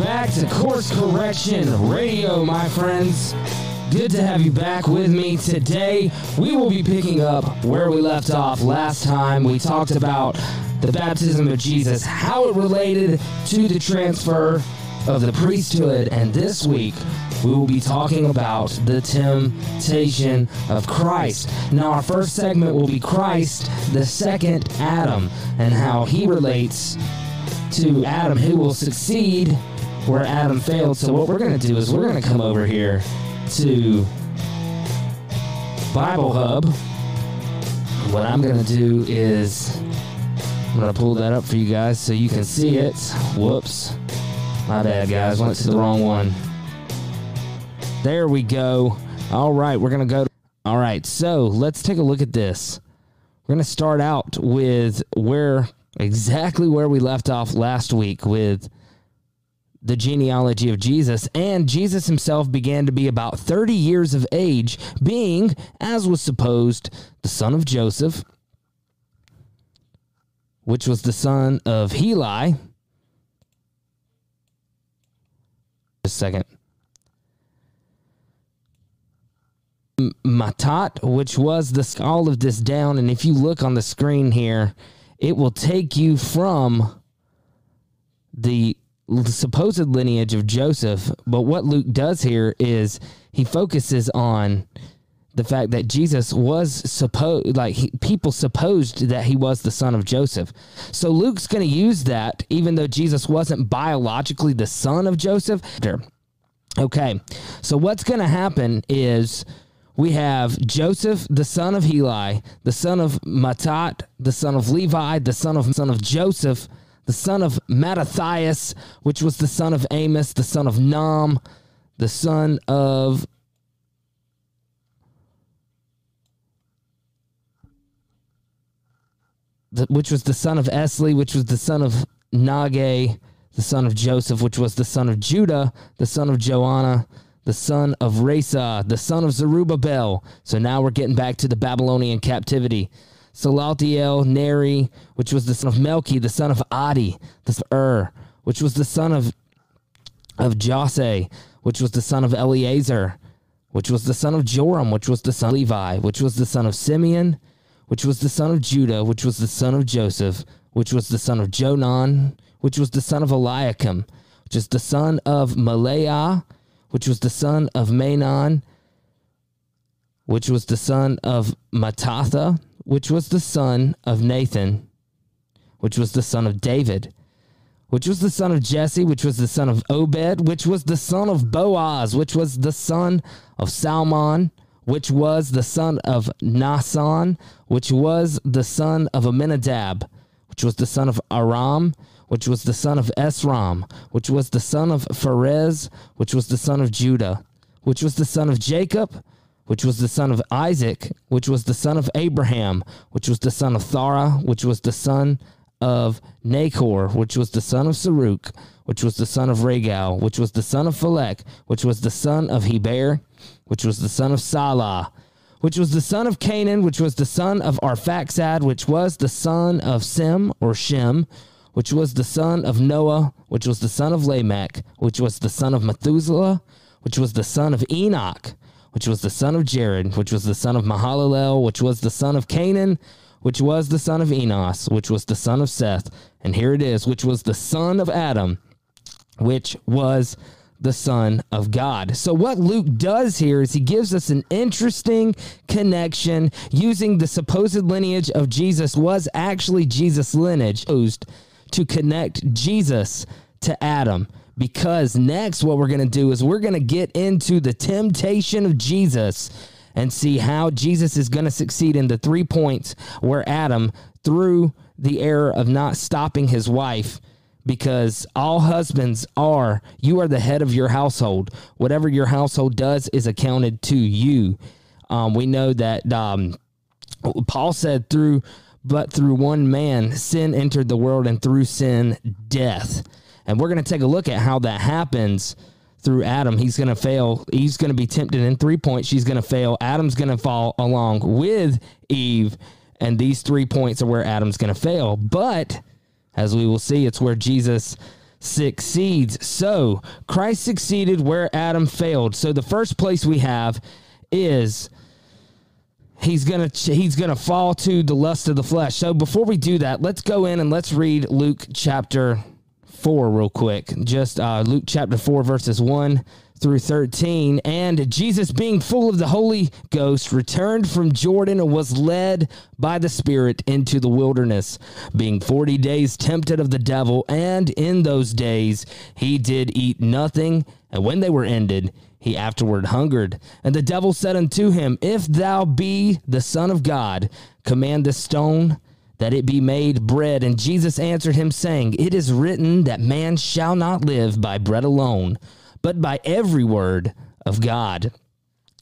Back to Course Correction Radio, my friends. Good to have you back with me. Today, we will be picking up where we left off last time. We talked about the baptism of Jesus, how it related to the transfer of the priesthood, and this week, we will be talking about the temptation of Christ. Now, our first segment will be Christ, the second Adam, and how he relates to Adam, who will succeed where Adam failed. So, what we're going to do is we're going to come over here to Bible Hub. What I'm going to do is I'm going to pull that up for you guys so you can see it. Whoops. My bad, guys. Went to the wrong one. There we go. All right, we're going to go. All right, so let's take a look at this. We're going to start out with where exactly where we left off last week with the genealogy of Jesus, and Jesus himself began to be about 30 years of age, being, as was supposed, the son of Joseph, which was the son of Heli. Just a second. Matat, which was the all of this down, and if you look on the screen here, it will take you from the supposed lineage of Joseph. But what Luke does here is he focuses on the fact that Jesus was supposed, like he, people supposed that he was the son of Joseph. So Luke's going to use that, even though Jesus wasn't biologically the son of Joseph. Okay, so what's going to happen is we have Joseph, the son of Heli, the son of Matat, the son of Levi, the son of son of Joseph, the son of Mattathias, which was the son of Amos, the son of Nam, the son of the, which was the son of Esli, which was the son of Nagge, the son of Joseph, which was the son of Judah, the son of Joanna, the son of Rhesa, the son of Zerubbabel. So now we're getting back to the Babylonian captivity. Salathiel, Neri, which was the son of Melchi, the son of Adi, the son of Ur, which was the son of of Jose, which was the son of Eleazar, which was the son of Joram, which was the son of Levi, which was the son of Simeon, which was the son of Judah, which was the son of Joseph, which was the son of Jonan, which was the son of Eliakim, which is the son of Maleah, which was the son of Manon, which was the son of Mattatha, which was the son of Nathan, which was the son of David, which was the son of Jesse, which was the son of Obed, which was the son of Boaz, which was the son of Salmon, which was the son of Nasan, which was the son of Aminadab, which was the son of Aram, which was the son of Esrom, which was the son of Pharez, which was the son of Judah, which was the son of Jacob, which was the son of Isaac, which was the son of Abraham, which was the son of Thara, which was the son of Nachor, which was the son of Saruch, which was the son of Regal, which was the son of Phalec, which was the son of Heber, which was the son of Salah, which was the son of Cainan, which was the son of Arphaxad, which was the son of Sem or Shem, which was the son of Noah, which was the son of Lamech, which was the son of Methuselah, which was the son of Enoch, which was the son of Jared, which was the son of Mahalalel, which was the son of Cainan, which was the son of Enos, which was the son of Seth, and here it is, which was the son of Adam, which was the Son of God. So, what Luke does here is he gives us an interesting connection using the supposed lineage of Jesus was actually Jesus' lineage to connect Jesus to Adam. Because next, what we're going to do is we're going to get into the temptation of Jesus and see how Jesus is going to succeed in the three points where Adam, through the error of not stopping his wife, because all husbands are, you are the head of your household. Whatever your household does is accounted to you. Um, we know that um, Paul said through, but through one man, sin entered the world, and through sin, death. And we're going to take a look at how that happens through Adam. He's going to fail. He's going to be tempted in three points. She's going to fail. Adam's going to fall along with Eve. And these three points are where Adam's going to fail. But as we will see, it's where Jesus succeeds. So Christ succeeded where Adam failed. So the first place we have is he's gonna he's gonna fall to the lust of the flesh. So before we do that, let's go in and let's read Luke chapter four real quick. Just uh, Luke chapter four verses one through 13. And Jesus, being full of the Holy Ghost, returned from Jordan and was led by the Spirit into the wilderness, being 40 days tempted of the devil. And in those days he did eat nothing. And when they were ended, he afterward hungered. And the devil said unto him, If thou be the Son of God, command this stone that it be made bread. And Jesus answered him, saying, It is written that man shall not live by bread alone, but by every word of God.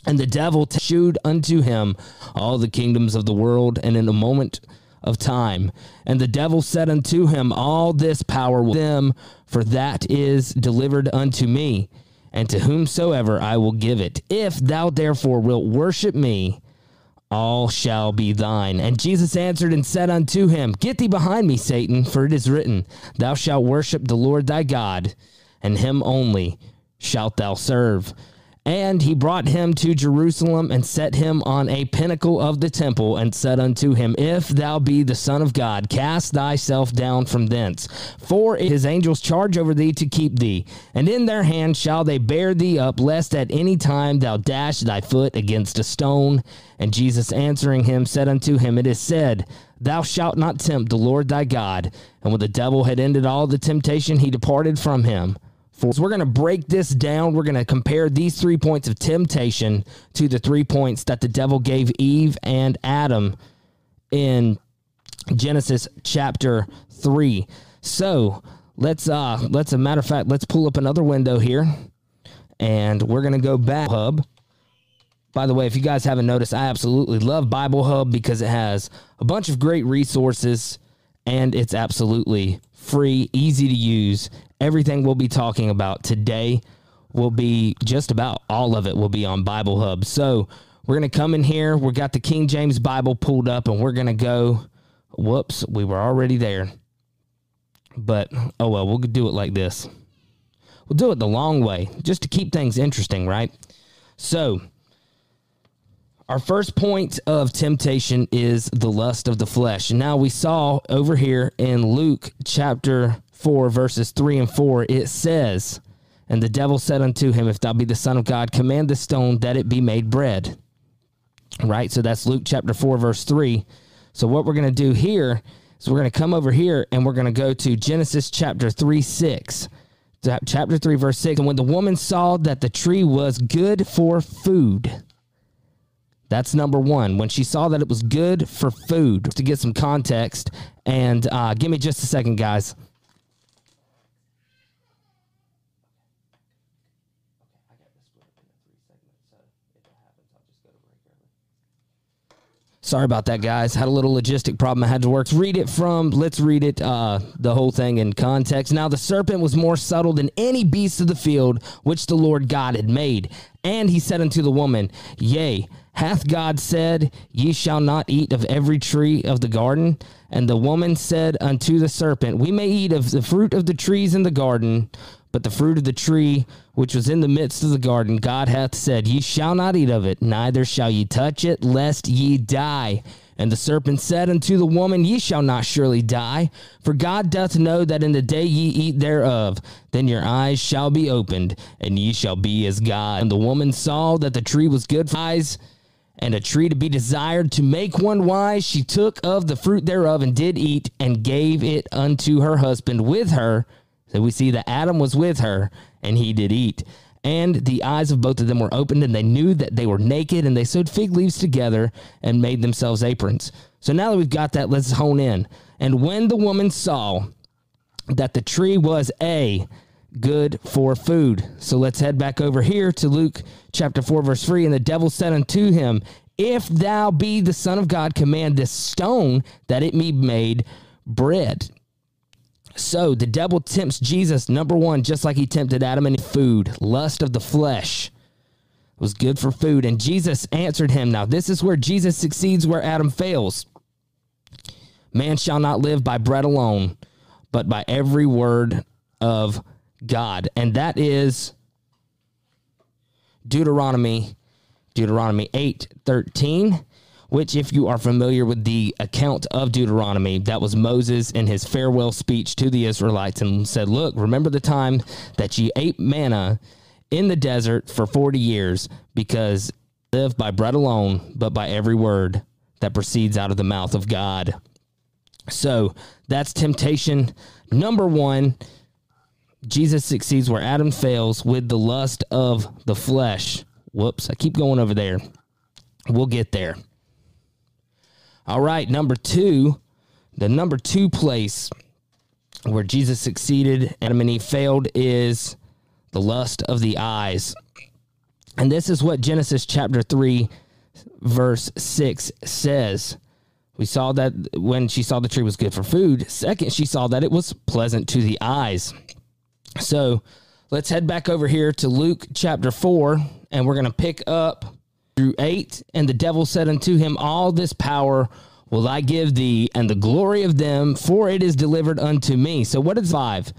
And the devil shewed unto him all the kingdoms of the world, and in a moment of time. And the devil said unto him, All this power will them, for that is delivered unto me, and to whomsoever I will give it. If thou therefore wilt worship me, all shall be thine. And Jesus answered and said unto him, Get thee behind me, Satan, for it is written, Thou shalt worship the Lord thy God, and him only shalt thou serve. And he brought him to Jerusalem and set him on a pinnacle of the temple and said unto him, If thou be the Son of God, cast thyself down from thence. For his angels charge over thee to keep thee, and in their hand shall they bear thee up, lest at any time thou dash thy foot against a stone. And Jesus answering him said unto him, It is said, Thou shalt not tempt the Lord thy God. And when the devil had ended all the temptation, he departed from him. So we're going to break this down. We're going to compare these three points of temptation to the three points that the devil gave Eve and Adam in Genesis chapter 3. So let's uh let's a matter of fact, let's pull up another window here and we're gonna go back hub. By the way, if you guys haven't noticed, I absolutely love Bible Hub because it has a bunch of great resources and it's absolutely free, easy to use, everything we'll be talking about today will be just about all of it will be on Bible Hub. So we're going to come in here. We've got the King James Bible pulled up and we're going to go. Whoops, we were already there. But oh well, we'll do it like this. We'll do it the long way just to keep things interesting, right? So, our first point of temptation is the lust of the flesh. Now, we saw over here in Luke chapter 4, verses 3 and 4, it says, And the devil said unto him, If thou be the Son of God, command the stone that it be made bread. Right? So that's Luke chapter 4, verse 3. So what we're going to do here is we're going to come over here and we're going to go to Genesis chapter 3, 6. Chapter 3, verse 6. And when the woman saw that the tree was good for food, that's number one. When she saw that it was good for food, to get some context, and uh, give me just a second, guys. Sorry about that, guys. Had a little logistic problem I had to work. Let's Read it from, let's read it, uh, the whole thing in context. Now the serpent was more subtle than any beast of the field which the Lord God had made. And he said unto the woman, Yea, hath God said, Ye shall not eat of every tree of the garden? And the woman said unto the serpent, We may eat of the fruit of the trees in the garden, but the fruit of the tree which was in the midst of the garden, God hath said, Ye shall not eat of it, neither shall ye touch it, lest ye die. And the serpent said unto the woman, Ye shall not surely die, for God doth know that in the day ye eat thereof, then your eyes shall be opened, and ye shall be as God. And the woman saw that the tree was good for eyes, and a tree to be desired to make one wise. She took of the fruit thereof and did eat, and gave it unto her husband with her so we see that Adam was with her and he did eat. And the eyes of both of them were opened, and they knew that they were naked, and they sewed fig leaves together and made themselves aprons. So now that we've got that, let's hone in. And when the woman saw that the tree was a good for food. So let's head back over here to Luke chapter 4, verse 3. And the devil said unto him, If thou be the Son of God, command this stone that it be made bread. So the devil tempts Jesus, number one, just like he tempted Adam and food, lust of the flesh was good for food. And Jesus answered him. Now, this is where Jesus succeeds where Adam fails. Man shall not live by bread alone, but by every word of God. And that is Deuteronomy Deuteronomy 8 13 which, if you are familiar with the account of Deuteronomy, that was Moses in his farewell speech to the Israelites and said, Look, remember the time that ye ate manna in the desert for 40 years because live by bread alone, but by every word that proceeds out of the mouth of God. So that's temptation number one. Jesus succeeds where Adam fails with the lust of the flesh. Whoops, I keep going over there. We'll get there. All right, number two, the number two place where Jesus succeeded, Adam and Eve failed, is the lust of the eyes. And this is what Genesis chapter 3, verse 6 says. We saw that when she saw the tree was good for food. Second, she saw that it was pleasant to the eyes. So let's head back over here to Luke chapter 4, and we're going to pick up through 8. And the devil said unto him, All this power will I give thee, and the glory of them, for it is delivered unto me. So what is 5?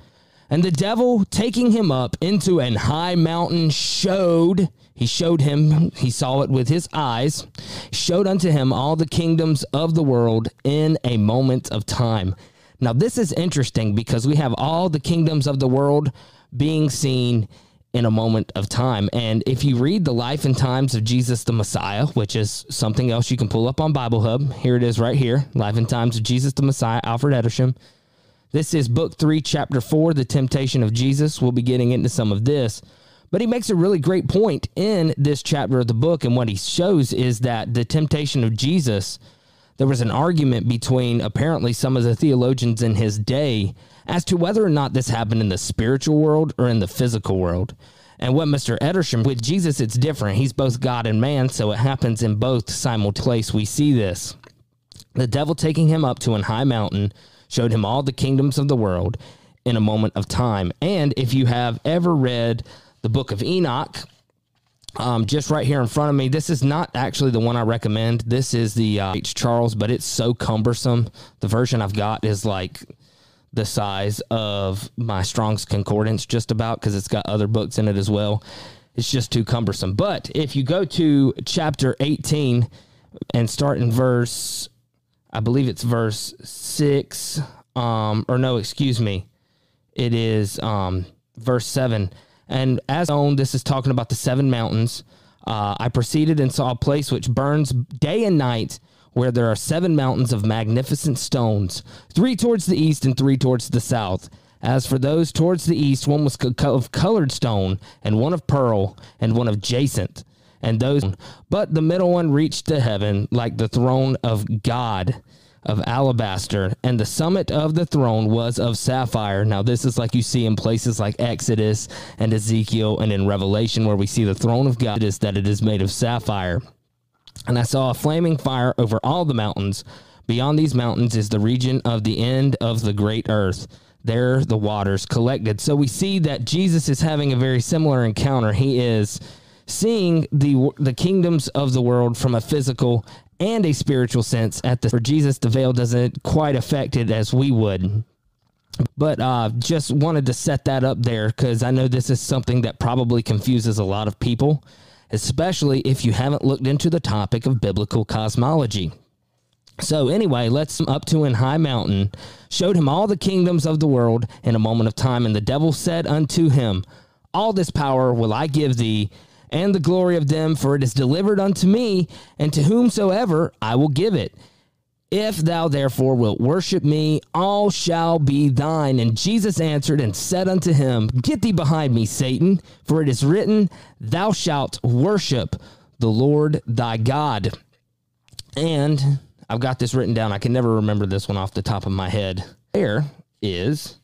And the devil, taking him up into an high mountain, showed, he showed him, he saw it with his eyes, showed unto him all the kingdoms of the world in a moment of time. Now, this is interesting because we have all the kingdoms of the world being seen in a moment of time. And if you read the life and times of Jesus the Messiah, which is something else you can pull up on Bible Hub, here it is right here Life and Times of Jesus the Messiah, Alfred Edersheim. This is book three, chapter four, The Temptation of Jesus. We'll be getting into some of this. But he makes a really great point in this chapter of the book. And what he shows is that the temptation of Jesus, there was an argument between apparently some of the theologians in his day as to whether or not this happened in the spiritual world or in the physical world. And what Mr. Edersheim, with Jesus, it's different. He's both God and man, so it happens in both simultaneous. We see this. The devil taking him up to an high mountain showed him all the kingdoms of the world in a moment of time. And if you have ever read the book of Enoch, um, just right here in front of me, this is not actually the one I recommend. This is the uh, H. Charles, but it's so cumbersome. The version I've got is like the size of my Strong's Concordance, just about because it's got other books in it as well. It's just too cumbersome. But if you go to chapter 18 and start in verse, I believe it's verse 6, um, or no, excuse me, it is um, verse 7. And as known, this is talking about the seven mountains. Uh, I proceeded and saw a place which burns day and night where there are seven mountains of magnificent stones, three towards the east and three towards the south. As for those towards the east, one was of colored stone, and one of pearl, and one of jacinth, and those. But the middle one reached to heaven like the throne of God of alabaster, and the summit of the throne was of sapphire. Now, this is like you see in places like Exodus and Ezekiel and in Revelation, where we see the throne of God is that it is made of sapphire. And I saw a flaming fire over all the mountains. Beyond these mountains is the region of the end of the great earth. There the waters collected. So we see that Jesus is having a very similar encounter. He is seeing the the kingdoms of the world from a physical and a spiritual sense at the for Jesus the veil doesn't quite affect it as we would. But uh, just wanted to set that up there because I know this is something that probably confuses a lot of people especially if you haven't looked into the topic of biblical cosmology. So, anyway, let's up to an high mountain, showed him all the kingdoms of the world in a moment of time. And the devil said unto him, All this power will I give thee, and the glory of them, for it is delivered unto me, and to whomsoever I will give it. If thou therefore wilt worship me, all shall be thine. And Jesus answered and said unto him, Get thee behind me, Satan, for it is written, Thou shalt worship the Lord thy God. And I've got this written down. I can never remember this one off the top of my head. There is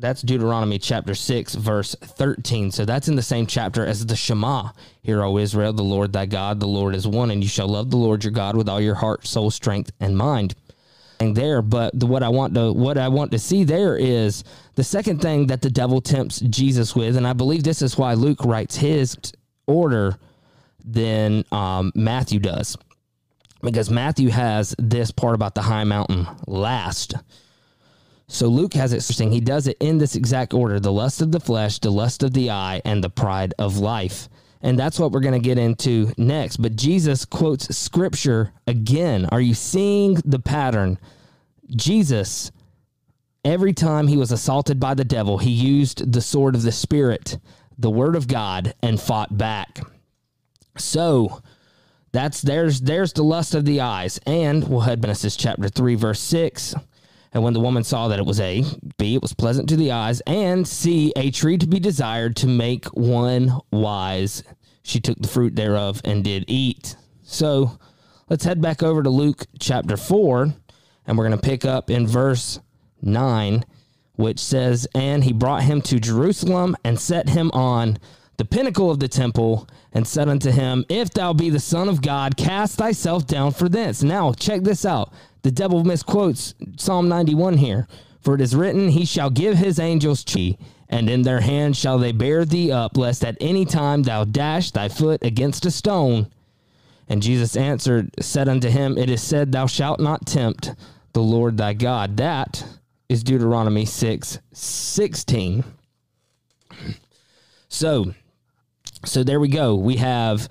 that's Deuteronomy chapter 6, verse 13. So that's in the same chapter as the Shema. Hear, O Israel, the Lord thy God, the Lord is one, and you shall love the Lord your God with all your heart, soul, strength, and mind. And there, but the, what I want to what I want to see there is the second thing that the devil tempts Jesus with, and I believe this is why Luke writes his order than um, Matthew does, because Matthew has this part about the high mountain last. So Luke has it interesting. He does it in this exact order the lust of the flesh, the lust of the eye, and the pride of life. And that's what we're going to get into next. But Jesus quotes scripture again. Are you seeing the pattern? Jesus, every time he was assaulted by the devil, he used the sword of the Spirit, the word of God, and fought back. So that's there's there's the lust of the eyes. And we'll head Genesis chapter 3, verse 6. And when the woman saw that it was A, B, it was pleasant to the eyes, and C, a tree to be desired to make one wise, she took the fruit thereof and did eat. So let's head back over to Luke chapter 4, and we're going to pick up in verse 9, which says, And he brought him to Jerusalem and set him on the pinnacle of the temple and said unto him, If thou be the Son of God, cast thyself down for thence. Now, check this out. The devil misquotes Psalm 91 here. For it is written, He shall give his angels chi, and in their hands shall they bear thee up, lest at any time thou dash thy foot against a stone. And Jesus answered, said unto him, It is said, Thou shalt not tempt the Lord thy God. That is Deuteronomy 6 16. So, so there we go. We have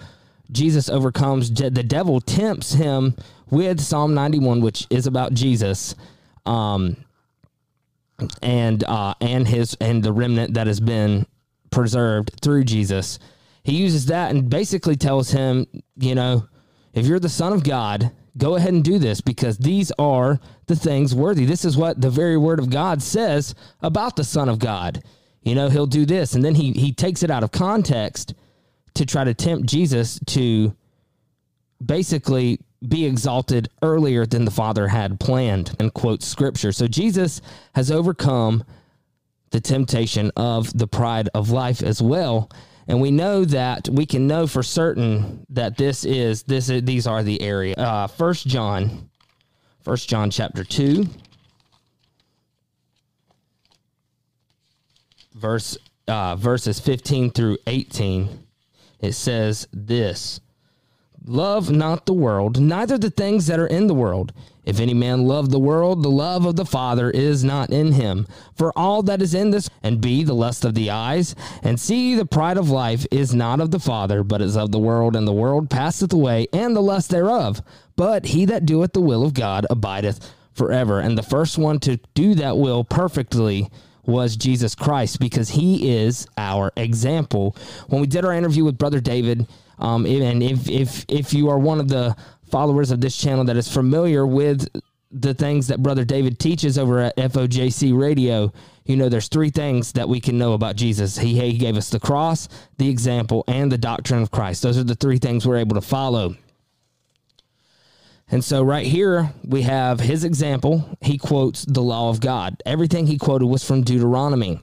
Jesus overcomes the devil, tempts him with Psalm 91, which is about Jesus, um, and uh, and his and the remnant that has been preserved through Jesus. He uses that and basically tells him, you know, if you're the Son of God, go ahead and do this because these are the things worthy. This is what the very Word of God says about the Son of God. You know, he'll do this, and then he he takes it out of context to try to tempt Jesus to basically be exalted earlier than the Father had planned and quote scripture. So Jesus has overcome the temptation of the pride of life as well. And we know that we can know for certain that this is this is, these are the area. Uh, First John, First John chapter two, verse uh, verses fifteen through eighteen it says this Love not the world, neither the things that are in the world. If any man love the world, the love of the Father is not in him. For all that is in this, and be the lust of the eyes, and see the pride of life, is not of the Father, but is of the world, and the world passeth away, and the lust thereof. But he that doeth the will of God abideth forever. And the first one to do that will perfectly was Jesus Christ because he is our example. When we did our interview with Brother David, um, and if, if, if you are one of the followers of this channel that is familiar with the things that Brother David teaches over at FOJC Radio, you know, there's three things that we can know about Jesus. He, he gave us the cross, the example, and the doctrine of Christ. Those are the three things we're able to follow. And so, right here, we have his example. He quotes the law of God. Everything he quoted was from Deuteronomy,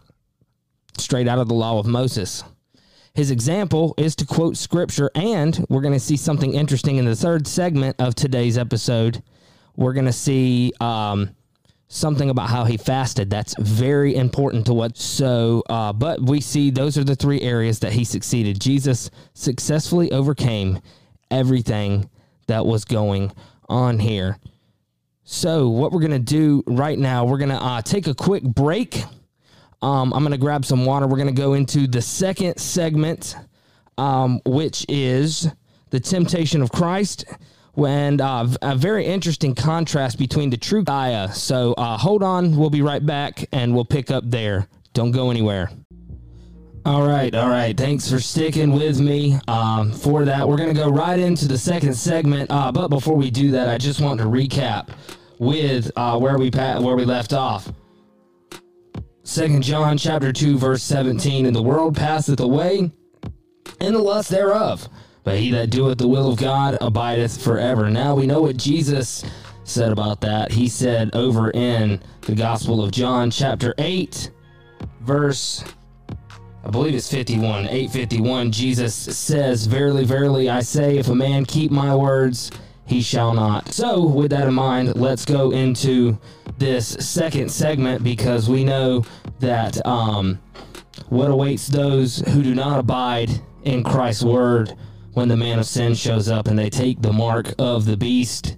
straight out of the law of Moses. His example is to quote scripture, and we're going to see something interesting in the third segment of today's episode. We're going to see um, something about how he fasted. That's very important to what. So, uh, but we see those are the three areas that he succeeded. Jesus successfully overcame everything that was going on here. So, what we're going to do right now, we're going to uh, take a quick break. Um, I'm going to grab some water. We're going to go into the second segment, um, which is the temptation of Christ. And uh, a very interesting contrast between the true Gaia. So uh, hold on. We'll be right back and we'll pick up there. Don't go anywhere. All right, all right. Thanks for sticking with me um, for that. We're going to go right into the second segment. Uh, but before we do that, I just want to recap with uh, where we pa- where we left off. Second John chapter two verse seventeen, and the world passeth away, and the lust thereof, but he that doeth the will of God abideth forever. Now we know what Jesus said about that. He said over in the Gospel of John chapter eight, verse I believe it's 51, 851, Jesus says, Verily, verily, I say, if a man keep my words, he shall not. So, with that in mind, let's go into this second segment because we know that um, what awaits those who do not abide in Christ's word when the man of sin shows up and they take the mark of the beast.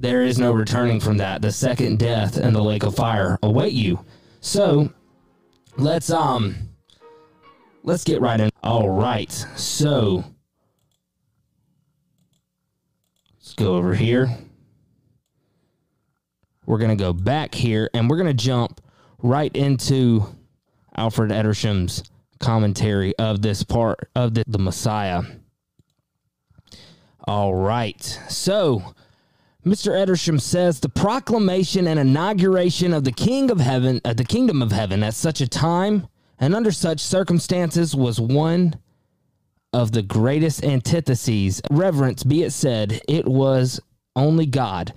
there is no returning from that. The second death and the lake of fire await you. So let's um let's get right in. All right. So let's go over here. We're gonna go back here and we're gonna jump right into Alfred Edersheim's commentary of this part of the, the Messiah. All right. So Mr. Edersham says the proclamation and inauguration of the King of Heaven, uh, the Kingdom of Heaven, at such a time and under such circumstances was one of the greatest antitheses. Reverence be it said, it was only God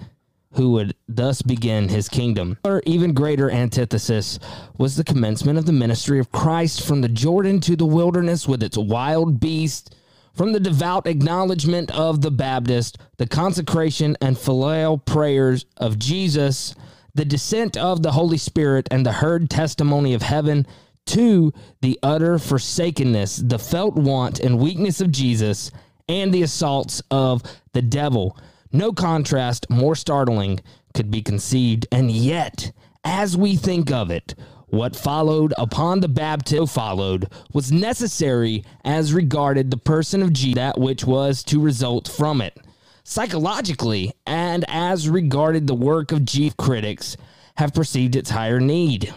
who would thus begin his kingdom. Or even greater antithesis was the commencement of the ministry of Christ from the Jordan to the wilderness with its wild beasts from the devout acknowledgement of the Baptist, the consecration and filial prayers of Jesus, the descent of the Holy Spirit, and the heard testimony of heaven, to the utter forsakenness, the felt want and weakness of Jesus, and the assaults of the devil. No contrast more startling could be conceived, and yet, as we think of it, what followed upon the baptism followed was necessary as regarded the person of Jesus, that which was to result from it. Psychologically, and as regarded the work of Jesus, critics have perceived its higher need.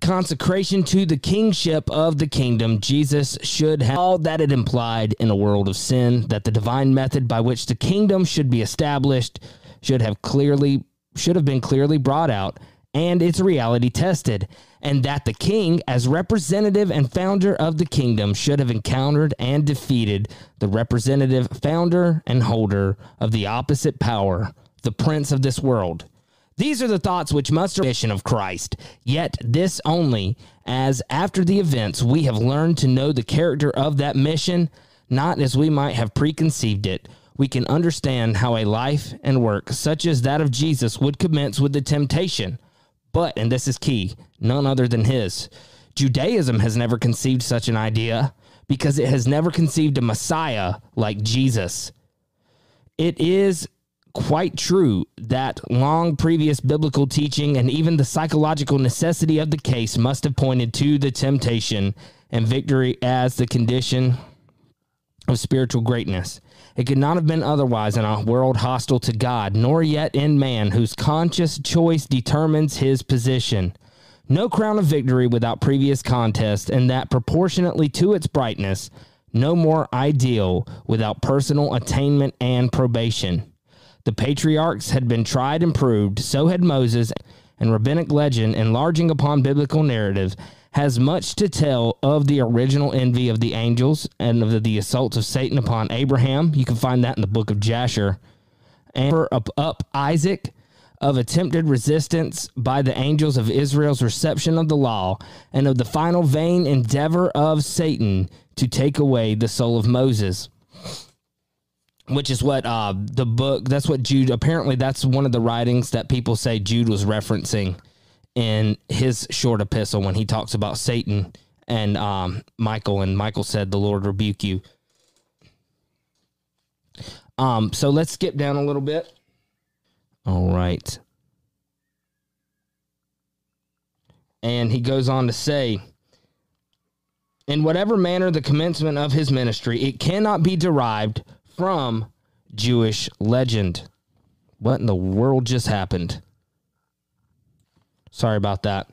Consecration to the kingship of the kingdom, Jesus should have all that it implied in a world of sin, that the divine method by which the kingdom should be established should have clearly should have been clearly brought out and its reality tested, and that the king, as representative and founder of the kingdom, should have encountered and defeated the representative, founder, and holder of the opposite power, the prince of this world. These are the thoughts which must mission of Christ, yet this only, as after the events we have learned to know the character of that mission, not as we might have preconceived it, we can understand how a life and work such as that of Jesus would commence with the temptation but, and this is key, none other than his. Judaism has never conceived such an idea because it has never conceived a Messiah like Jesus. It is quite true that long previous biblical teaching and even the psychological necessity of the case must have pointed to the temptation and victory as the condition of spiritual greatness. It could not have been otherwise in a world hostile to God, nor yet in man whose conscious choice determines his position. No crown of victory without previous contest, and that proportionately to its brightness, no more ideal without personal attainment and probation. The patriarchs had been tried and proved, so had Moses, and rabbinic legend, enlarging upon biblical narrative, has much to tell of the original envy of the angels and of the assaults of Satan upon Abraham. You can find that in the book of Jasher. And up, up Isaac of attempted resistance by the angels of Israel's reception of the law and of the final vain endeavor of Satan to take away the soul of Moses. Which is what uh, the book, that's what Jude, apparently, that's one of the writings that people say Jude was referencing in his short epistle when he talks about Satan and um, Michael, and Michael said, "The Lord rebuke you." Um, so let's skip down a little bit. All right. And he goes on to say, in whatever manner the commencement of his ministry, it cannot be derived from Jewish legend. What in the world just happened? Sorry about that.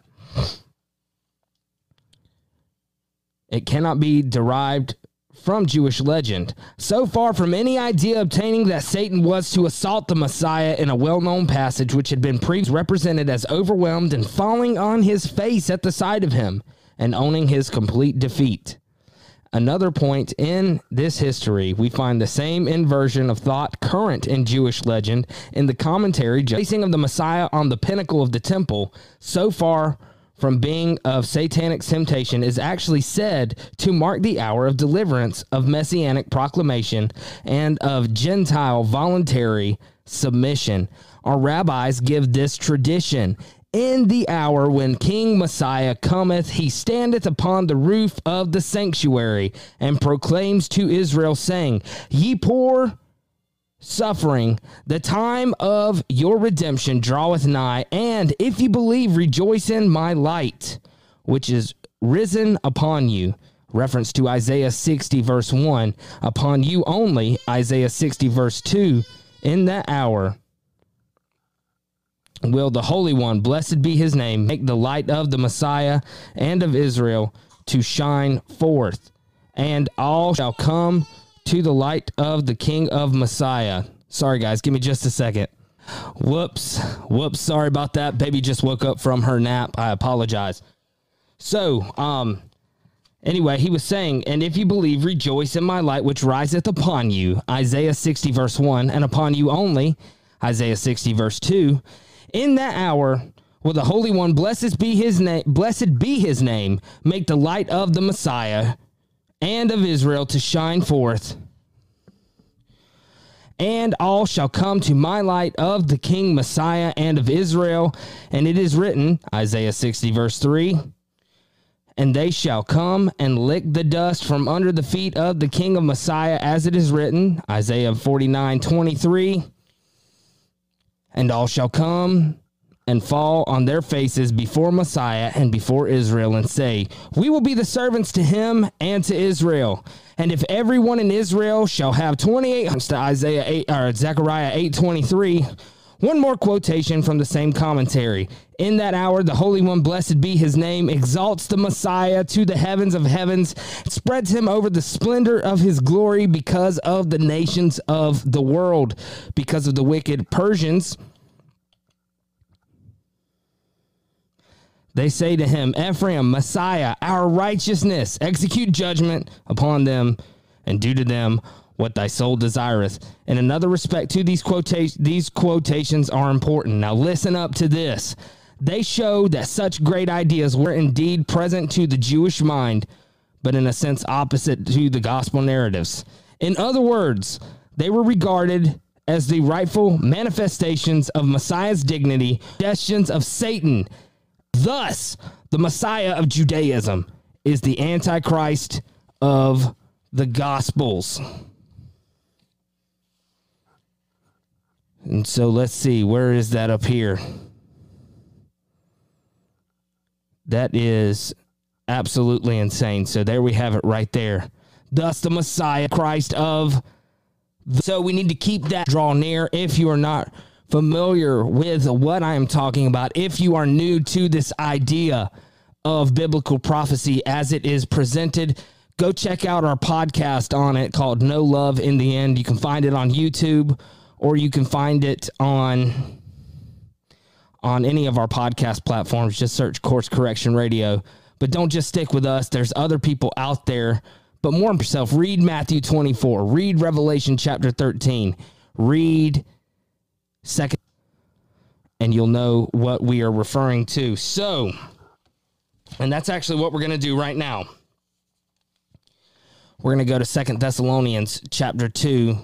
It cannot be derived from Jewish legend. So far from any idea obtaining that Satan was to assault the Messiah in a well known passage which had been previously represented as overwhelmed and falling on his face at the sight of him and owning his complete defeat. Another point in this history, we find the same inversion of thought current in Jewish legend in the commentary, placing of the Messiah on the pinnacle of the temple, so far from being of satanic temptation, is actually said to mark the hour of deliverance, of messianic proclamation, and of Gentile voluntary submission. Our rabbis give this tradition in the hour when King Messiah cometh, he standeth upon the roof of the sanctuary and proclaims to Israel, saying, Ye poor, suffering, the time of your redemption draweth nigh, and if you believe, rejoice in my light, which is risen upon you. Reference to Isaiah 60, verse 1. Upon you only, Isaiah 60, verse 2. In that hour will the Holy One, blessed be his name, make the light of the Messiah and of Israel to shine forth, and all shall come to the light of the King of Messiah. Sorry, guys, give me just a second. Whoops. Whoops. Sorry about that. Baby just woke up from her nap. I apologize. So, um, anyway, he was saying, And if you believe, rejoice in my light which riseth upon you. Isaiah 60, verse 1, and upon you only. Isaiah 60, verse 2. In that hour will the Holy One, blessed be his name, blessed be his name, make the light of the Messiah and of Israel to shine forth. And all shall come to my light of the King Messiah and of Israel. And it is written, Isaiah 60, verse 3 And they shall come and lick the dust from under the feet of the King of Messiah, as it is written, Isaiah 49, 23 And all shall come and fall on their faces before Messiah and before Israel and say, We will be the servants to him and to Israel. And if everyone in Israel shall have 28 to Isaiah 8 or Zechariah 8:23, one more quotation from the same commentary. In that hour, the Holy One, blessed be his name, exalts the Messiah to the heavens of heavens, spreads him over the splendor of his glory because of the nations of the world, because of the wicked Persians They say to him, Ephraim, Messiah, our righteousness, execute judgment upon them and do to them what thy soul desireth. In another respect, to these quotations, these quotations are important. Now listen up to this. They show that such great ideas were indeed present to the Jewish mind, but in a sense opposite to the gospel narratives. In other words, they were regarded as the rightful manifestations of Messiah's dignity, suggestions of Satan Thus, the Messiah of Judaism is the Antichrist of the Gospels. And so let's see, where is that up here? That is absolutely insane. So there we have it right there. Thus, the Messiah, Christ of. The- so we need to keep that draw near if you are not familiar with what I am talking about, if you are new to this idea of biblical prophecy as it is presented, go check out our podcast on it called No Love in the End. You can find it on YouTube or you can find it on on any of our podcast platforms. Just search Course Correction Radio. But don't just stick with us. There's other people out there. But more yourself, read Matthew 24, read Revelation chapter 13, read second, and you'll know what we are referring to. So, and that's actually what we're going to do right now. We're going to go to Second Thessalonians chapter 2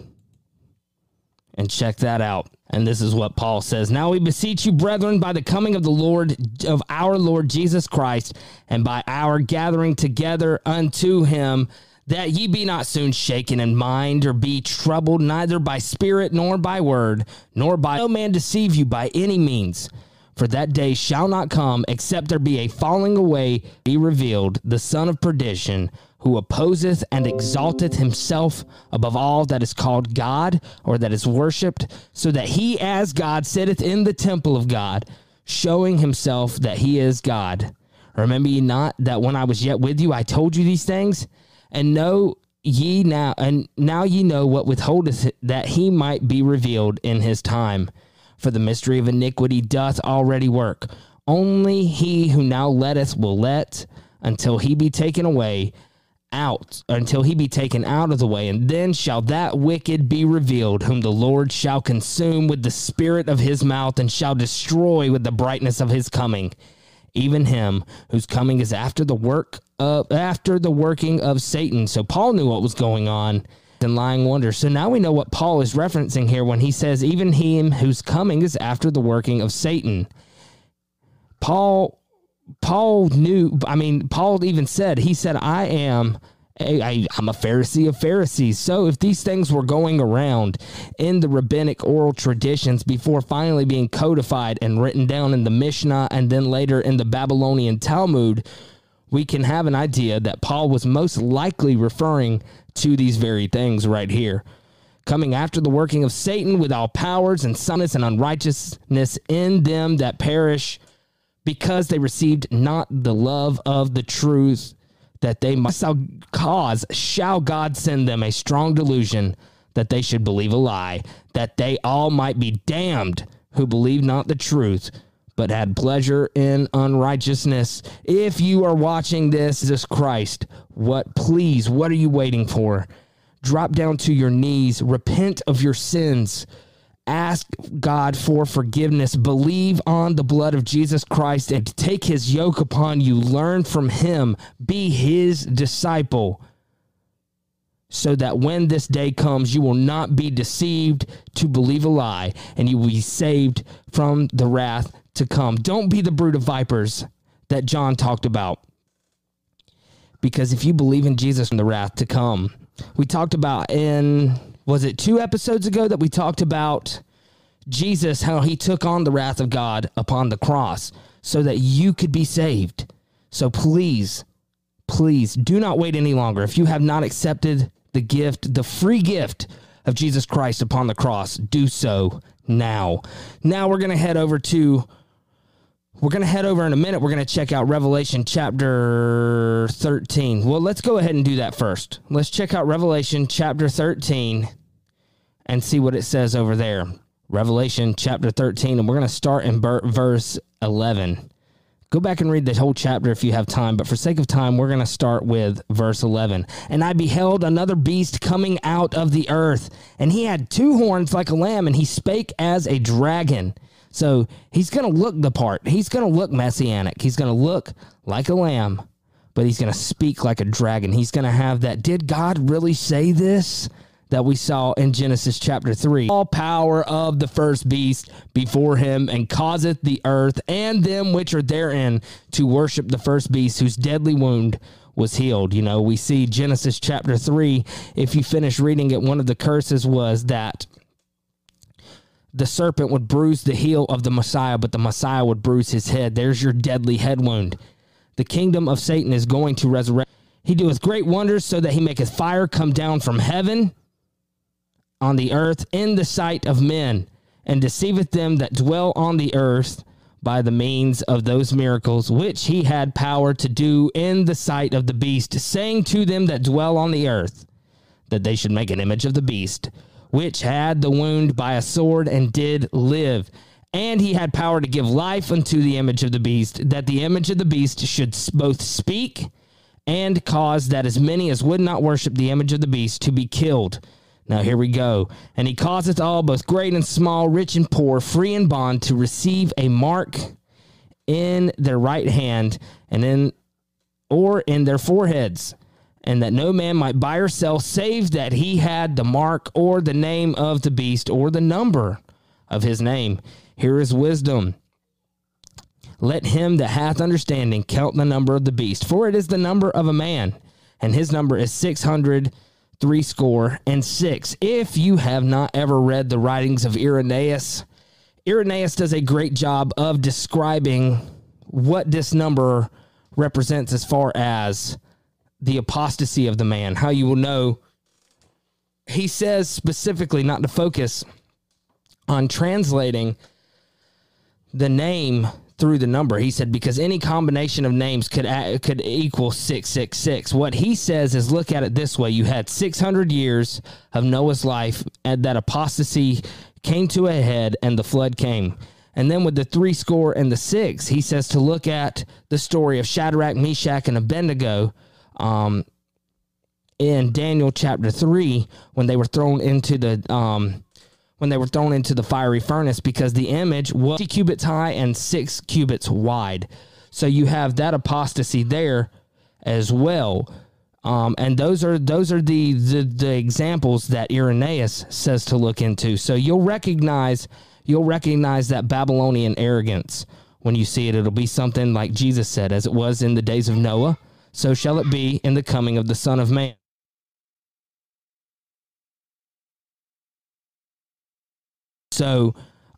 and check that out. And this is what Paul says. Now we beseech you, brethren, by the coming of the Lord, of our Lord Jesus Christ, and by our gathering together unto him, that ye be not soon shaken in mind or be troubled neither by spirit nor by word nor by no man deceive you by any means. For that day shall not come except there be a falling away be revealed the son of perdition who opposeth and exalteth himself above all that is called God or that is worshipped so that he as God sitteth in the temple of God showing himself that he is God. Remember ye not that when I was yet with you I told you these things and know ye now and now ye know what withholdeth that he might be revealed in his time. For the mystery of iniquity doth already work. Only he who now letteth will let until he be taken away out until he be taken out of the way. And then shall that wicked be revealed whom the lord shall consume with the spirit of his mouth and shall destroy with the brightness of his coming. Even him whose coming is after the work of after the working of Satan. So Paul knew what was going on in lying wonder. So now we know what Paul is referencing here when he says, even him whose coming is after the working of Satan. Paul Paul knew I mean Paul even said he said I am I, am a Pharisee of Pharisees. So, if these things were going around in the rabbinic oral traditions before finally being codified and written down in the Mishnah and then later in the Babylonian Talmud, we can have an idea that Paul was most likely referring to these very things right here. Coming after the working of Satan with all powers and sunness and unrighteousness in them that perish, because they received not the love of the truth that they must cause, shall God send them a strong delusion that they should believe a lie, that they all might be damned who believe not the truth, but had pleasure in unrighteousness. If you are watching this, Jesus Christ, what please, what are you waiting for? Drop down to your knees, repent of your sins ask God for forgiveness, believe on the blood of Jesus Christ, and take his yoke upon you. Learn from him, be his disciple, so that when this day comes, you will not be deceived to believe a lie, and you will be saved from the wrath to come. Don't be the brood of vipers that John talked about. Because if you believe in Jesus and the wrath to come, we talked about in was it two episodes ago that we talked about Jesus, how he took on the wrath of God upon the cross so that you could be saved. So please, please do not wait any longer. If you have not accepted the gift, the free gift of Jesus Christ upon the cross, do so now. Now we're going to head over to we're going to head over in a minute. We're going to check out Revelation chapter 13. Well, let's go ahead and do that first. Let's check out Revelation chapter 13 and see what it says over there. Revelation chapter 13, and we're going to start in verse 11. Go back and read the whole chapter if you have time, but for sake of time, we're going to start with verse 11. And I beheld another beast coming out of the earth, and he had two horns like a lamb, and he spake as a dragon so he's going to look the part. He's going to look messianic. He's going to look like a lamb, but he's going to speak like a dragon. He's going to have that. Did God really say this? That we saw in Genesis chapter 3. All power of the first beast before him, and causeth the earth and them which are therein to worship the first beast, whose deadly wound was healed. You know, we see Genesis chapter 3. If you finish reading it, one of the curses was that the serpent would bruise the heel of the Messiah, but the Messiah would bruise his head. There's your deadly head wound. The kingdom of Satan is going to resurrect. He doeth great wonders so that he maketh fire come down from heaven on the earth in the sight of men, and deceiveth them that dwell on the earth by the means of those miracles which he had power to do in the sight of the beast, saying to them that dwell on the earth that they should make an image of the beast which had the wound by a sword and did live. And he had power to give life unto the image of the beast, that the image of the beast should both speak and cause that as many as would not worship the image of the beast to be killed. Now here we go. And he causeth all, both great and small, rich and poor, free and bond, to receive a mark in their right hand and in or in their foreheads and that no man might buy or sell save that he had the mark or the name of the beast or the number of his name. Here is wisdom. Let him that hath understanding count the number of the beast, for it is the number of a man, and his number is six hundred three score and six. If you have not ever read the writings of Irenaeus, Irenaeus does a great job of describing what this number represents as far as the apostasy of the man, how you will know. He says specifically not to focus on translating the name through the number. He said because any combination of names could could equal 666. What he says is look at it this way. You had 600 years of Noah's life and that apostasy came to a head and the flood came. And then with the three score and the six, he says to look at the story of Shadrach, Meshach, and Abednego um, in Daniel chapter three when they were thrown into the um, when they were thrown into the fiery furnace because the image was cubits high and six cubits wide. So you have that apostasy there as well. Um, and those are those are the, the the examples that Irenaeus says to look into. So you'll recognize you'll recognize that Babylonian arrogance when you see it. It'll be something like Jesus said, as it was in the days of Noah, so shall it be in the coming of the Son of Man. So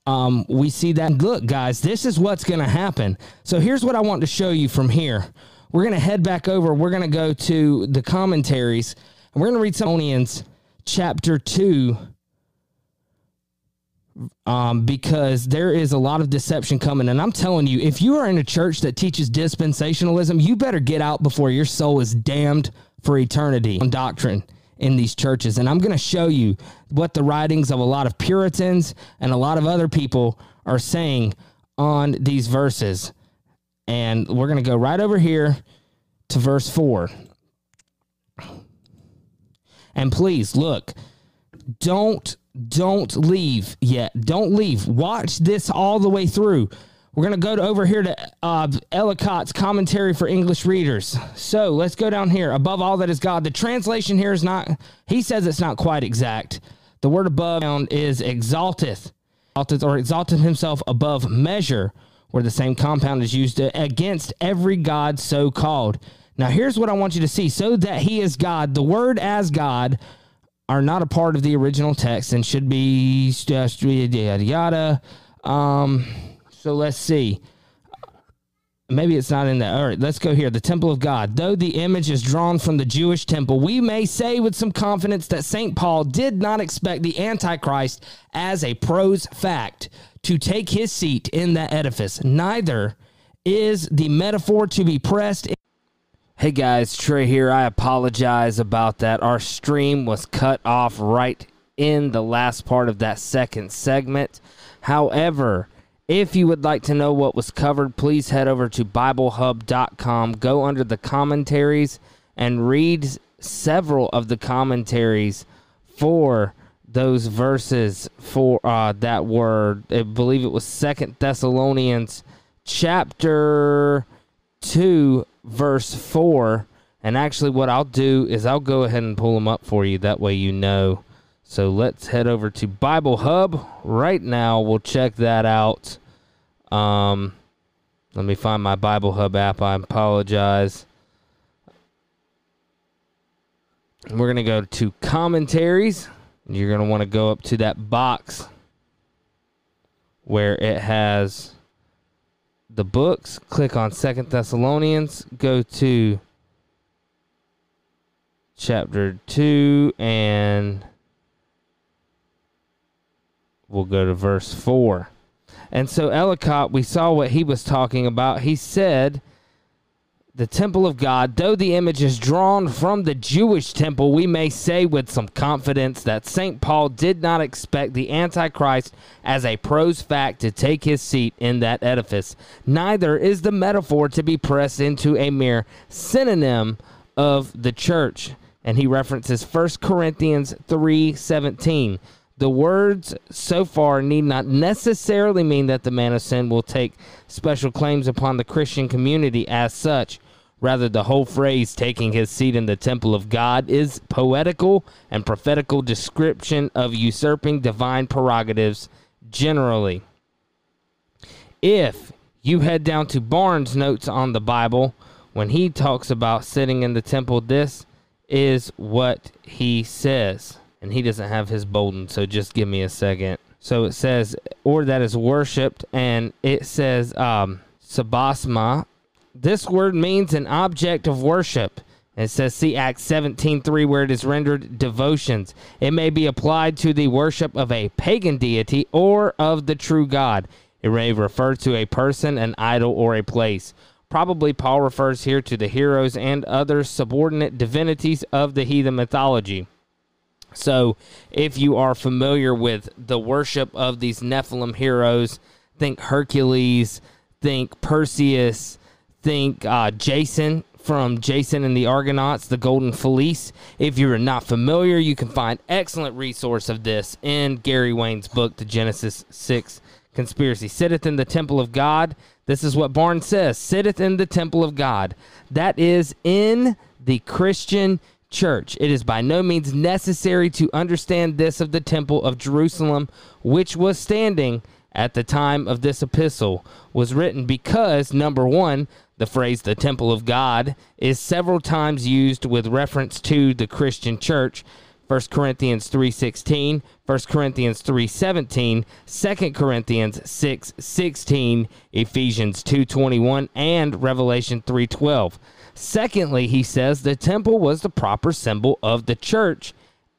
um, we see that. Look, guys, this is what's going to happen. So here's what I want to show you from here. We're going to head back over. We're going to go to the commentaries, and we're going to read Thessalonians chapter 2 um, because there is a lot of deception coming. And I'm telling you, if you are in a church that teaches dispensationalism, you better get out before your soul is damned for eternity on doctrine in these churches. And I'm going to show you what the writings of a lot of Puritans and a lot of other people are saying on these verses. And we're going to go right over here to verse 4. And please look, don't don't leave yet. Don't leave. Watch this all the way through. We're going to go to, over here to uh, Ellicott's commentary for English readers. So let's go down here. Above all that is God. The translation here is not, he says it's not quite exact. The word above is exalteth, exalteth or exalteth himself above measure, where the same compound is used against every God so called. Now, here's what I want you to see. So that he is God, the word as God are not a part of the original text and should be yada yada. Um, so let's see. Maybe it's not in there. All right, let's go here. The temple of God. Though the image is drawn from the Jewish temple, we may say with some confidence that St. Paul did not expect the Antichrist as a prose fact to take his seat in that edifice. Neither is the metaphor to be pressed Hey guys, Trey here. I apologize about that. Our stream was cut off right in the last part of that second segment. However, if you would like to know what was covered, please head over to BibleHub.com, go under the commentaries, and read several of the commentaries for those verses for uh, that were, I believe it was Second Thessalonians chapter 2 verse 4. And actually, what I'll do is I'll go ahead and pull them up for you. That way you know. So let's head over to Bible Hub right now. We'll check that out. Um, let me find my Bible Hub app. I apologize. We're going to go to commentaries. You're going to want to go up to that box where it has the books, click on Second Thessalonians, go to chapter 2 and we'll go to verse 4. And so Ellicott, we saw what he was talking about. He said the temple of God, though the image is drawn from the Jewish temple, we may say with some confidence that St. Paul did not expect the Antichrist as a prose fact to take his seat in that edifice. Neither is the metaphor to be pressed into a mere synonym of the church. And he references 1 Corinthians 3:17. The words so far need not necessarily mean that the man of sin will take special claims upon the Christian community as such. Rather, the whole phrase taking his seat in the temple of God is poetical and prophetical description of usurping divine prerogatives generally. If you head down to Barnes' notes on the Bible, when he talks about sitting in the temple, this is what he says. And he doesn't have his bolden, so just give me a second. So it says, or that is worshipped, and it says, um, sebasma this word means an object of worship. It says, see Acts 17.3, where it is rendered devotions. It may be applied to the worship of a pagan deity or of the true God. It may refer to a person, an idol, or a place. Probably Paul refers here to the heroes and other subordinate divinities of the heathen mythology. So, if you are familiar with the worship of these Nephilim heroes, think Hercules, think Perseus, think uh, Jason from Jason and the Argonauts, the Golden Fleece. If you're not familiar, you can find excellent resource of this in Gary Wayne's book, The Genesis 6 Conspiracy. Sitteth in the temple of God. This is what Barnes says sitteth in the temple of God. That is in the Christian church. It is by no means necessary to understand this of the temple of Jerusalem, which was standing at the time of this epistle was written because number one The phrase the temple of God is several times used with reference to the Christian church. 1 Corinthians 3:16, 1 Corinthians 3:17, 2 Corinthians 6:16, Ephesians 2:21 and Revelation 3:12. Secondly, he says the temple was the proper symbol of the church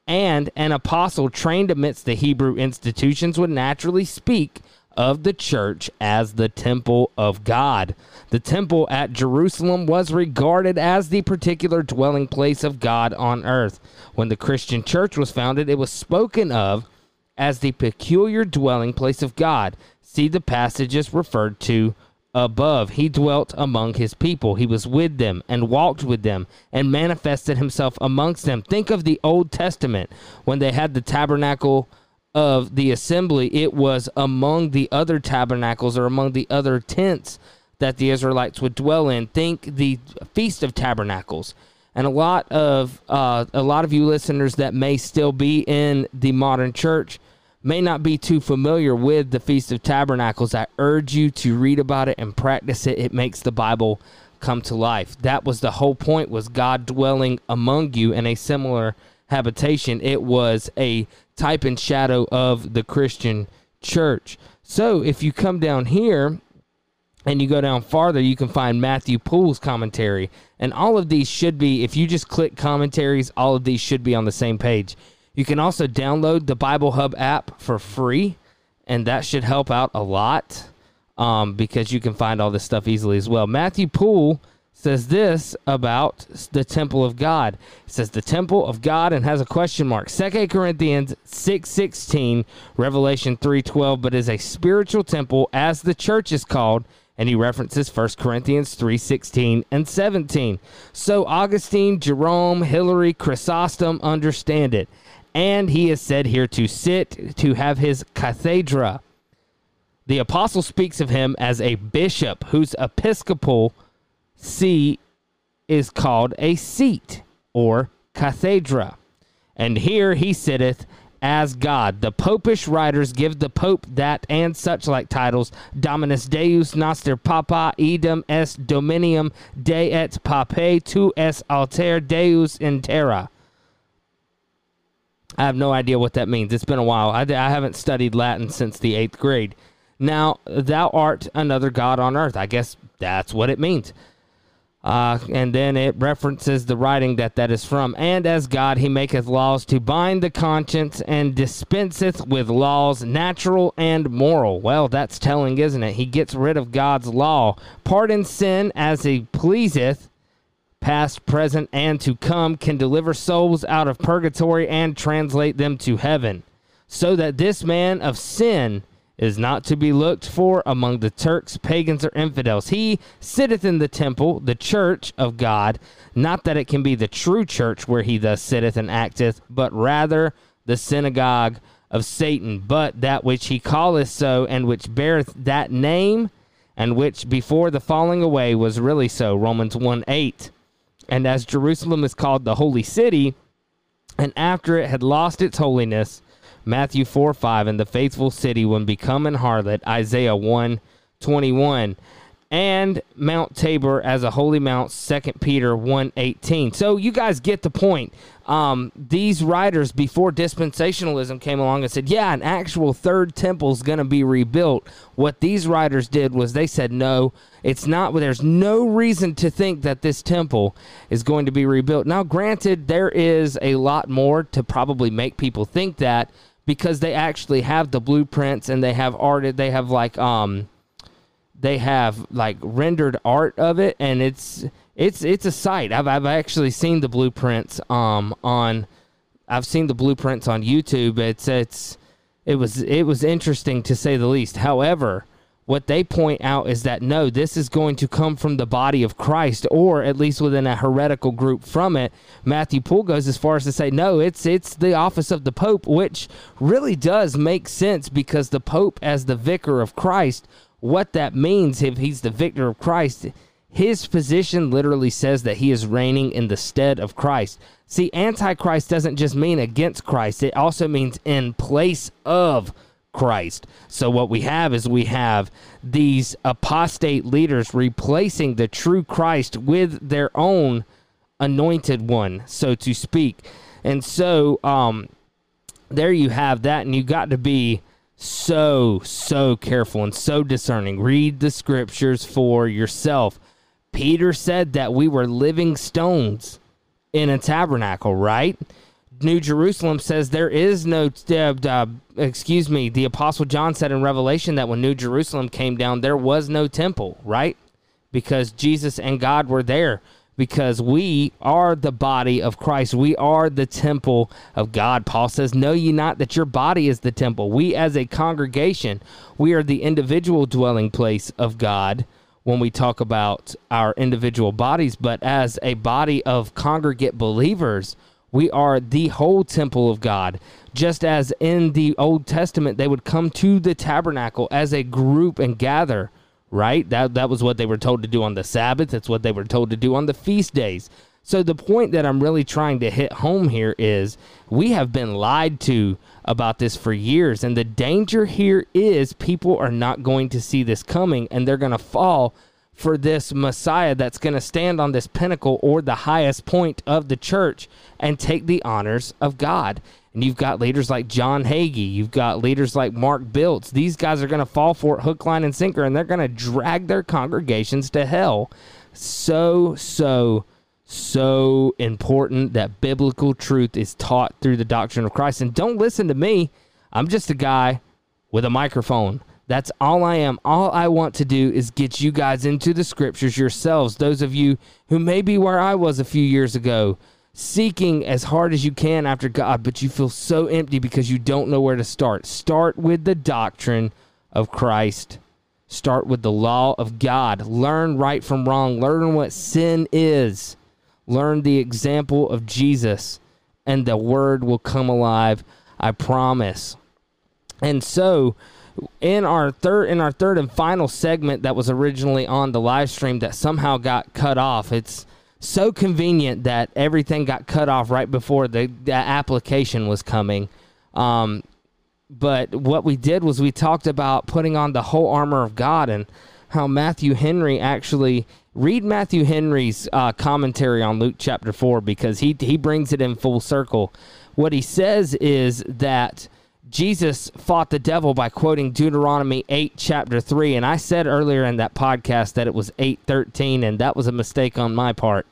and an apostle trained amidst the Hebrew institutions would naturally speak of the church as the temple of God. The temple at Jerusalem was regarded as the particular dwelling place of God on earth. When the Christian church was founded, it was spoken of as the peculiar dwelling place of God. See the passages referred to above. He dwelt among his people. He was with them and walked with them and manifested himself amongst them. Think of the Old Testament when they had the tabernacle of the assembly, it was among the other tabernacles or among the other tents that the Israelites would dwell in. Think the Feast of Tabernacles. And a lot of uh, a lot of you listeners that may still be in the modern church may not be too familiar with the Feast of Tabernacles. I urge you to read about it and practice it. It makes the Bible come to life. That was the whole point was God dwelling among you in a similar habitation. It was a type and shadow of the Christian church. So if you come down here and you go down farther, you can find Matthew Poole's commentary. And all of these should be, if you just click commentaries, all of these should be on the same page. You can also download the Bible Hub app for free, and that should help out a lot um, because you can find all this stuff easily as well. Matthew Poole says this about the temple of God. It says the temple of God and has a question mark. 2 Corinthians 6:16, Revelation 3:12, but is a spiritual temple as the church is called, and he references 1 Corinthians 3:16 and 17. So Augustine, Jerome, Hilary, Chrysostom understand it. And he is said here to sit to have his cathedra. The apostle speaks of him as a bishop whose episcopal see is called a seat or cathedra. And here he sitteth as God. The popish writers give the Pope that and such like titles Dominus Deus Noster Papa idem est Dominium De et Papae tu es alter Deus in terra. I have no idea what that means. It's been a while. I, I haven't studied Latin since the eighth grade. Now, thou art another God on earth. I guess that's what it means. Uh, and then it references the writing that that is from. And as God, he maketh laws to bind the conscience and dispenseth with laws natural and moral. Well, that's telling, isn't it? He gets rid of God's law, pardon sin as he pleaseth, past, present, and to come, can deliver souls out of purgatory and translate them to heaven. So that this man of sin is not to be looked for among the Turks, pagans, or infidels. He sitteth in the temple, the church of God, not that it can be the true church where he thus sitteth and acteth, but rather the synagogue of Satan, but that which he calleth so, and which beareth that name, and which before the falling away was really so. Romans 1 8. And as Jerusalem is called the holy city, and after it had lost its holiness, Matthew 4 5, and the faithful city when becoming harlot, Isaiah 1 21, and Mount Tabor as a holy mount, 2 Peter 1 18. So you guys get the point. Um, these writers before dispensationalism came along and said, yeah, an actual third temple is going to be rebuilt. What these writers did was they said, no, it's not. There's no reason to think that this temple is going to be rebuilt. Now, granted, there is a lot more to probably make people think that because they actually have the blueprints and they have art they have like um they have like rendered art of it and it's it's it's a sight. I've, I've actually seen the blueprints um on i've seen the blueprints on youtube. It's it's it was it was interesting to say the least. However what they point out is that no, this is going to come from the body of Christ, or at least within a heretical group from it. Matthew Poole goes as far as to say, no, it's it's the office of the Pope, which really does make sense because the Pope, as the vicar of Christ, what that means if he's the victor of Christ, his position literally says that he is reigning in the stead of Christ. See, Antichrist doesn't just mean against Christ, it also means in place of Christ. So what we have is we have these apostate leaders replacing the true Christ with their own anointed one, so to speak. And so um there you have that and you got to be so so careful and so discerning. Read the scriptures for yourself. Peter said that we were living stones in a tabernacle, right? New Jerusalem says there is no, uh, uh, excuse me, the Apostle John said in Revelation that when New Jerusalem came down, there was no temple, right? Because Jesus and God were there. Because we are the body of Christ. We are the temple of God. Paul says, Know ye not that your body is the temple? We, as a congregation, we are the individual dwelling place of God when we talk about our individual bodies, but as a body of congregate believers, we are the whole temple of God. Just as in the Old Testament, they would come to the tabernacle as a group and gather, right? That, that was what they were told to do on the Sabbath. That's what they were told to do on the feast days. So, the point that I'm really trying to hit home here is we have been lied to about this for years. And the danger here is people are not going to see this coming and they're going to fall for this Messiah that's going to stand on this pinnacle or the highest point of the church and take the honors of God. And you've got leaders like John Hagee, you've got leaders like Mark Biltz. These guys are going to fall for it hook, line, and sinker, and they're going to drag their congregations to hell. So, so, so important that biblical truth is taught through the doctrine of Christ. And don't listen to me. I'm just a guy with a microphone. That's all I am. All I want to do is get you guys into the scriptures yourselves. Those of you who may be where I was a few years ago, seeking as hard as you can after God, but you feel so empty because you don't know where to start. Start with the doctrine of Christ. Start with the law of God. Learn right from wrong. Learn what sin is. Learn the example of Jesus, and the word will come alive. I promise. And so, in our third in our third and final segment that was originally on the live stream that somehow got cut off. It's so convenient that everything got cut off right before the, the application was coming. Um, but what we did was we talked about putting on the whole armor of God and how Matthew Henry actually read Matthew Henry's uh, commentary on Luke chapter four because he he brings it in full circle. What he says is that Jesus fought the devil by quoting Deuteronomy 8, chapter 3. And I said earlier in that podcast that it was 813, and that was a mistake on my part.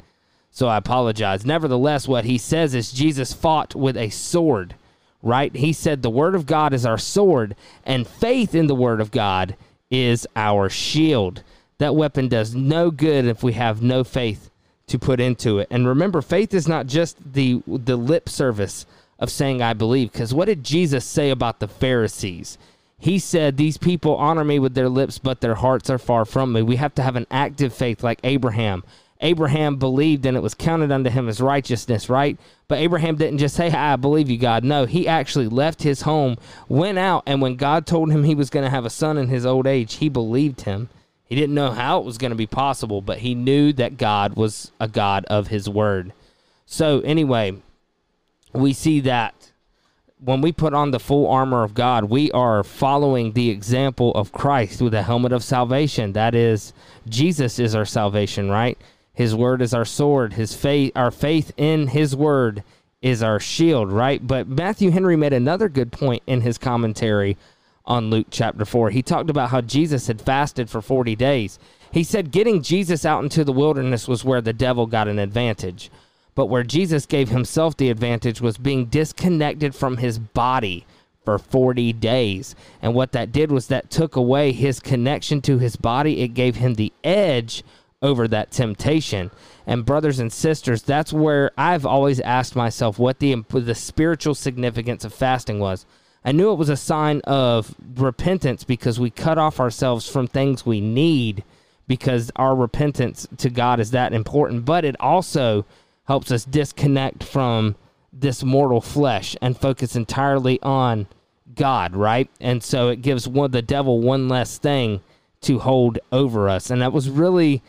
So I apologize. Nevertheless, what he says is Jesus fought with a sword, right? He said the word of God is our sword, and faith in the word of God is our shield. That weapon does no good if we have no faith to put into it. And remember, faith is not just the the lip service of saying I believe. Because what did Jesus say about the Pharisees? He said, These people honor me with their lips, but their hearts are far from me. We have to have an active faith like Abraham. Abraham believed and it was counted unto him as righteousness, right? But Abraham didn't just say, I believe you, God. No, he actually left his home, went out, and when God told him he was going to have a son in his old age, he believed him. He didn't know how it was going to be possible, but he knew that God was a God of his word. So, anyway, we see that when we put on the full armor of God, we are following the example of Christ with a helmet of salvation. That is, Jesus is our salvation, right? His word is our sword. His faith, our faith in His word, is our shield, right? But Matthew Henry made another good point in his commentary on Luke chapter four. He talked about how Jesus had fasted for forty days. He said getting Jesus out into the wilderness was where the devil got an advantage. But where Jesus gave himself the advantage was being disconnected from his body for 40 days. And what that did was that took away his connection to his body. It gave him the edge over that temptation. And brothers and sisters, that's where I've always asked myself what the the spiritual significance of fasting was. I knew it was a sign of repentance because we cut off ourselves from things we need because our repentance to God is that important, but it also helps us disconnect from this mortal flesh and focus entirely on God, right? And so it gives one the devil one less thing to hold over us. And that was really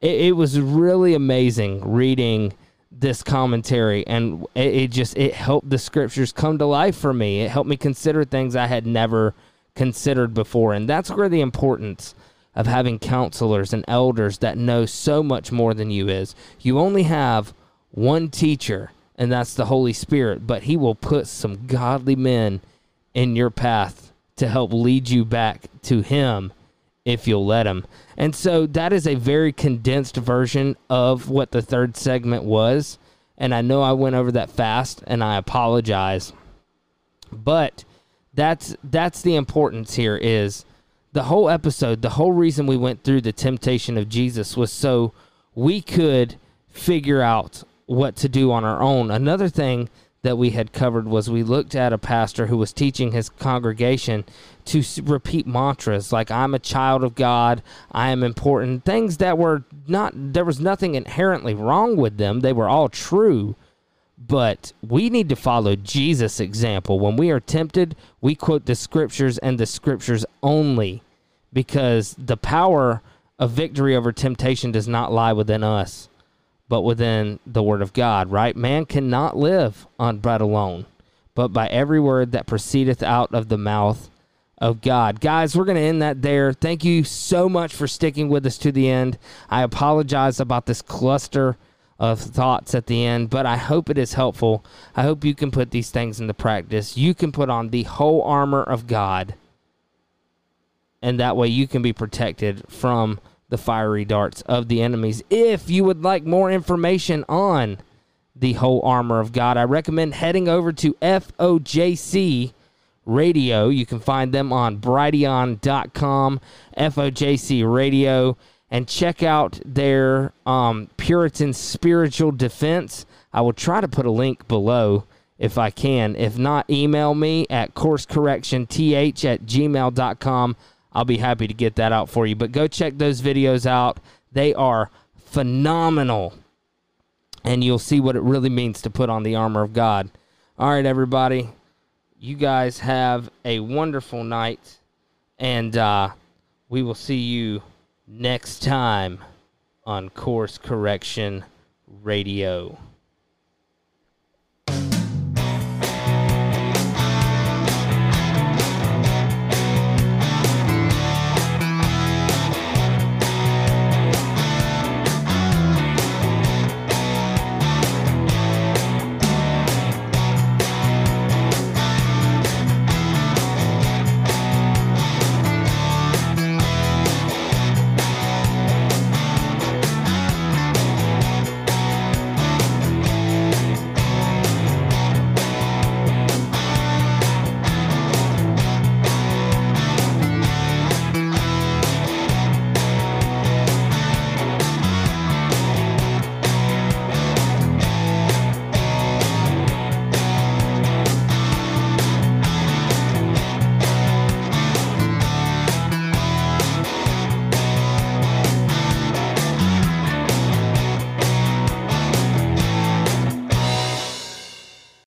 it, it was really amazing reading this commentary and it, it just it helped the scriptures come to life for me. It helped me consider things I had never considered before. And that's where the importance of having counselors and elders that know so much more than you is. You only have one teacher, and that's the Holy Spirit, but He will put some godly men in your path to help lead you back to Him if you'll let Him. And so that is a very condensed version of what the third segment was. And I know I went over that fast, and I apologize. But that's that's the importance here is the whole episode, the whole reason we went through the temptation of Jesus was so we could figure out what to do on our own. Another thing that we had covered was we looked at a pastor who was teaching his congregation to repeat mantras like I'm a child of God, I am important, things that were not there was nothing inherently wrong with them. They were all true. But we need to follow Jesus' example. When we are tempted, we quote the scriptures and the scriptures only because the power of victory over temptation does not lie within us, but within the Word of God, right? Man cannot live on bread alone, but by every word that proceedeth out of the mouth of God. Guys, we're going to end that there. Thank you so much for sticking with us to the end. I apologize about this cluster of thoughts at the end, but I hope it is helpful. I hope you can put these things into practice. You can put on the whole armor of God, and that way you can be protected from the fiery darts of the enemies. If you would like more information on the whole armor of God, I recommend heading over to FOJC Radio. You can find them on brighteon.com, FOJC Radio and check out their um, Puritan Spiritual Defense. I will try to put a link below if I can. If not, email me at coursecorrectionth at gmail.com. I'll be happy to get that out for you. But go check those videos out. They are phenomenal. And you'll see what it really means to put on the armor of God. All right, everybody. You guys have a wonderful night. And uh, we will see you next time on Course Correction Radio.